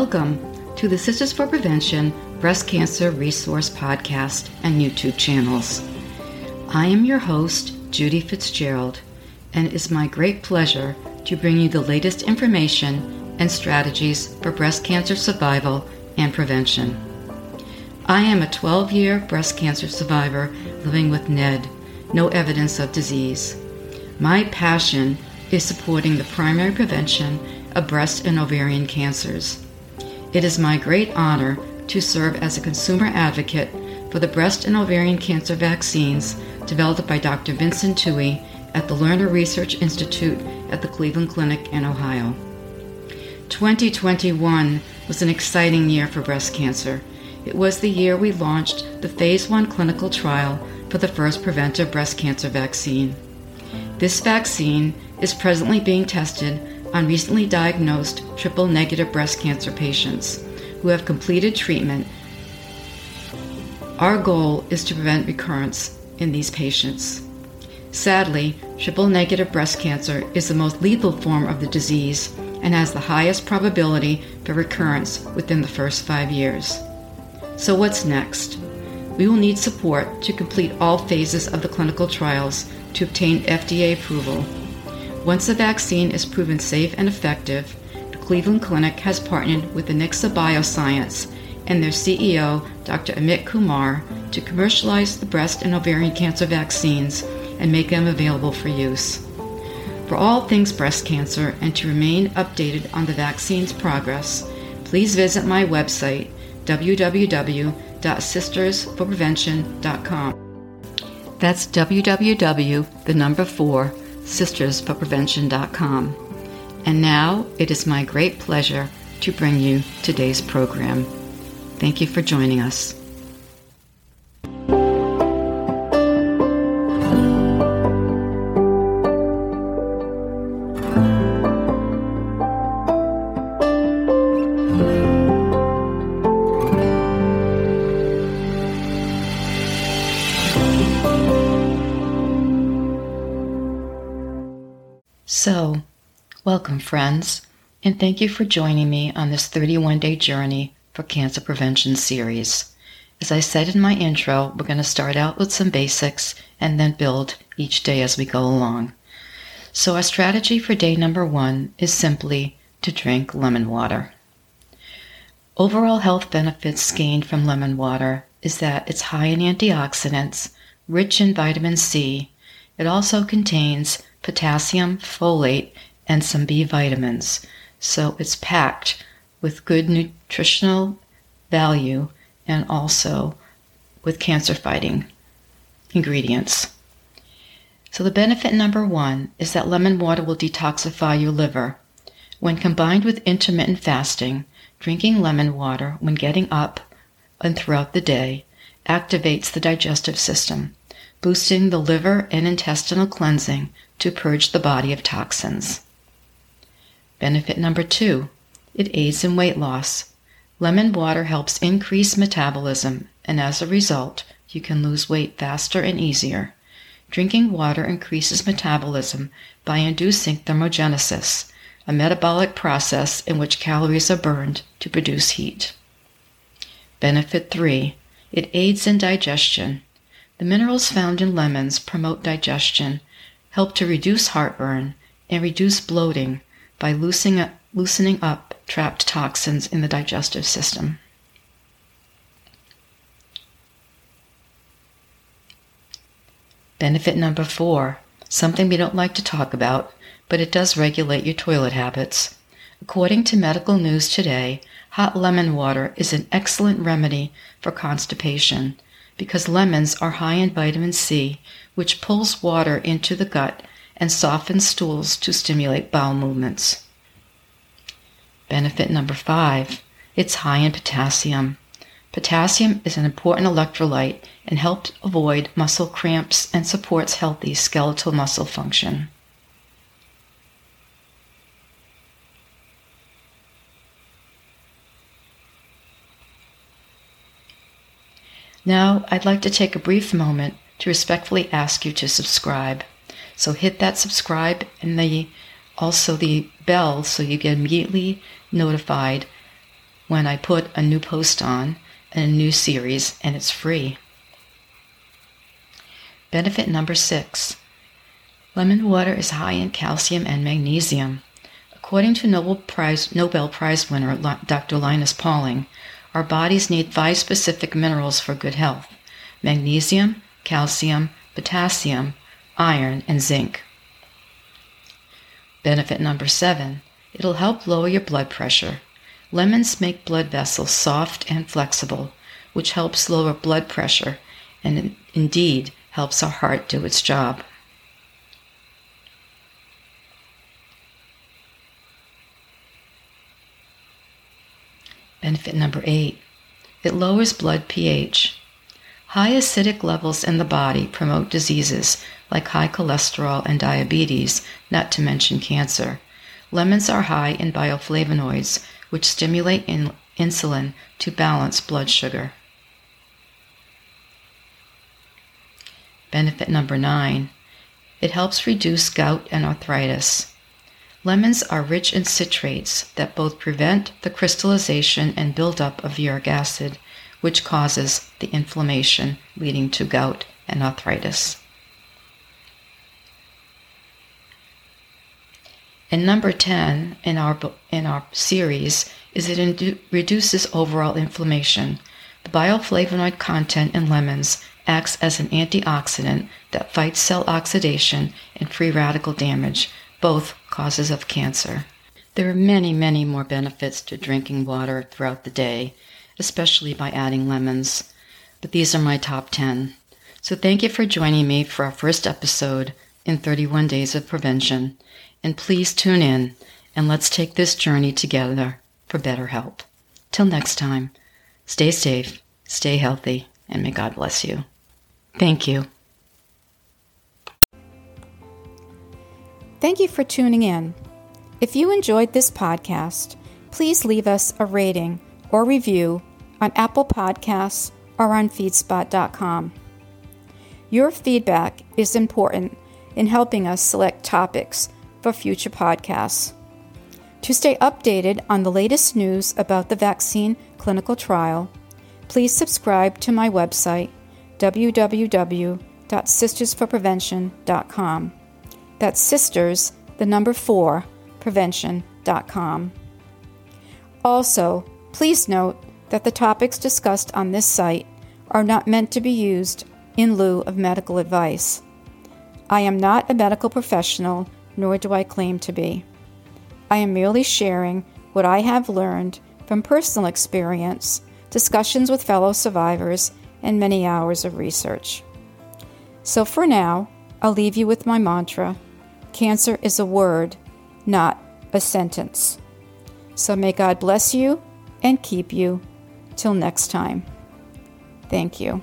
Welcome to the Sisters for Prevention Breast Cancer Resource Podcast and YouTube channels. I am your host, Judy Fitzgerald, and it is my great pleasure to bring you the latest information and strategies for breast cancer survival and prevention. I am a 12 year breast cancer survivor living with NED, no evidence of disease. My passion is supporting the primary prevention of breast and ovarian cancers. It is my great honor to serve as a consumer advocate for the breast and ovarian cancer vaccines developed by Dr. Vincent Tuohy at the Lerner Research Institute at the Cleveland Clinic in Ohio. 2021 was an exciting year for breast cancer. It was the year we launched the Phase 1 clinical trial for the first preventive breast cancer vaccine. This vaccine is presently being tested on recently diagnosed triple negative breast cancer patients who have completed treatment. Our goal is to prevent recurrence in these patients. Sadly, triple negative breast cancer is the most lethal form of the disease and has the highest probability for recurrence within the first five years. So, what's next? We will need support to complete all phases of the clinical trials to obtain FDA approval once the vaccine is proven safe and effective, the Cleveland Clinic has partnered with Anixa Bioscience and their CEO, Dr. Amit Kumar, to commercialize the breast and ovarian cancer vaccines and make them available for use. For all things breast cancer and to remain updated on the vaccine's progress, please visit my website www.sisters4prevention.com. That's www, the number 4, sisters4prevention.com. And now it is my great pleasure to bring you today's program. Thank you for joining us. Welcome, friends, and thank you for joining me on this 31 day journey for Cancer Prevention series. As I said in my intro, we're going to start out with some basics and then build each day as we go along. So, our strategy for day number one is simply to drink lemon water. Overall health benefits gained from lemon water is that it's high in antioxidants, rich in vitamin C. It also contains potassium, folate, and some B vitamins. So it's packed with good nutritional value and also with cancer fighting ingredients. So, the benefit number one is that lemon water will detoxify your liver. When combined with intermittent fasting, drinking lemon water when getting up and throughout the day activates the digestive system, boosting the liver and intestinal cleansing to purge the body of toxins. Benefit number two it aids in weight loss. Lemon water helps increase metabolism, and as a result, you can lose weight faster and easier. Drinking water increases metabolism by inducing thermogenesis, a metabolic process in which calories are burned to produce heat. Benefit 3 It aids in digestion. The minerals found in lemons promote digestion help to reduce heartburn and reduce bloating by loosening up, loosening up trapped toxins in the digestive system. Benefit number four something we don't like to talk about, but it does regulate your toilet habits. According to Medical News Today, hot lemon water is an excellent remedy for constipation because lemons are high in vitamin C, which pulls water into the gut and softens stools to stimulate bowel movements. Benefit number five it's high in potassium. Potassium is an important electrolyte and helps avoid muscle cramps and supports healthy skeletal muscle function. Now, I'd like to take a brief moment to respectfully ask you to subscribe. So hit that subscribe and the also the bell so you get immediately notified when I put a new post on and a new series, and it's free. Benefit number six lemon water is high in calcium and magnesium. According to Nobel Prize, Nobel Prize winner Dr. Linus Pauling, our bodies need five specific minerals for good health magnesium, calcium, potassium, iron, and zinc. Benefit number seven it'll help lower your blood pressure. Lemons make blood vessels soft and flexible, which helps lower blood pressure and indeed helps our heart do its job. Benefit number eight it lowers blood pH. High acidic levels in the body promote diseases like high cholesterol and diabetes, not to mention cancer. Lemons are high in bioflavonoids, which stimulate in insulin to balance blood sugar. Benefit number nine it helps reduce gout and arthritis. Lemons are rich in citrates that both prevent the crystallization and buildup of uric acid, which causes the inflammation leading to gout and arthritis. And number 10 in our, in our series is it indu- reduces overall inflammation. The bioflavonoid content in lemons acts as an antioxidant that fights cell oxidation and free radical damage, both causes of cancer. There are many, many more benefits to drinking water throughout the day, especially by adding lemons, but these are my top 10. So thank you for joining me for our first episode in 31 Days of Prevention, and please tune in and let's take this journey together for better health. Till next time, stay safe, stay healthy, and may God bless you. Thank you. Thank you for tuning in. If you enjoyed this podcast, please leave us a rating or review on Apple Podcasts or on feedspot.com. Your feedback is important in helping us select topics for future podcasts. To stay updated on the latest news about the vaccine clinical trial, please subscribe to my website, www.sisters4prevention.com. That's sisters, the number four, prevention.com. Also, please note that the topics discussed on this site are not meant to be used in lieu of medical advice. I am not a medical professional, nor do I claim to be. I am merely sharing what I have learned from personal experience, discussions with fellow survivors, and many hours of research. So for now, I'll leave you with my mantra Cancer is a word, not a sentence. So may God bless you and keep you. Till next time. Thank you.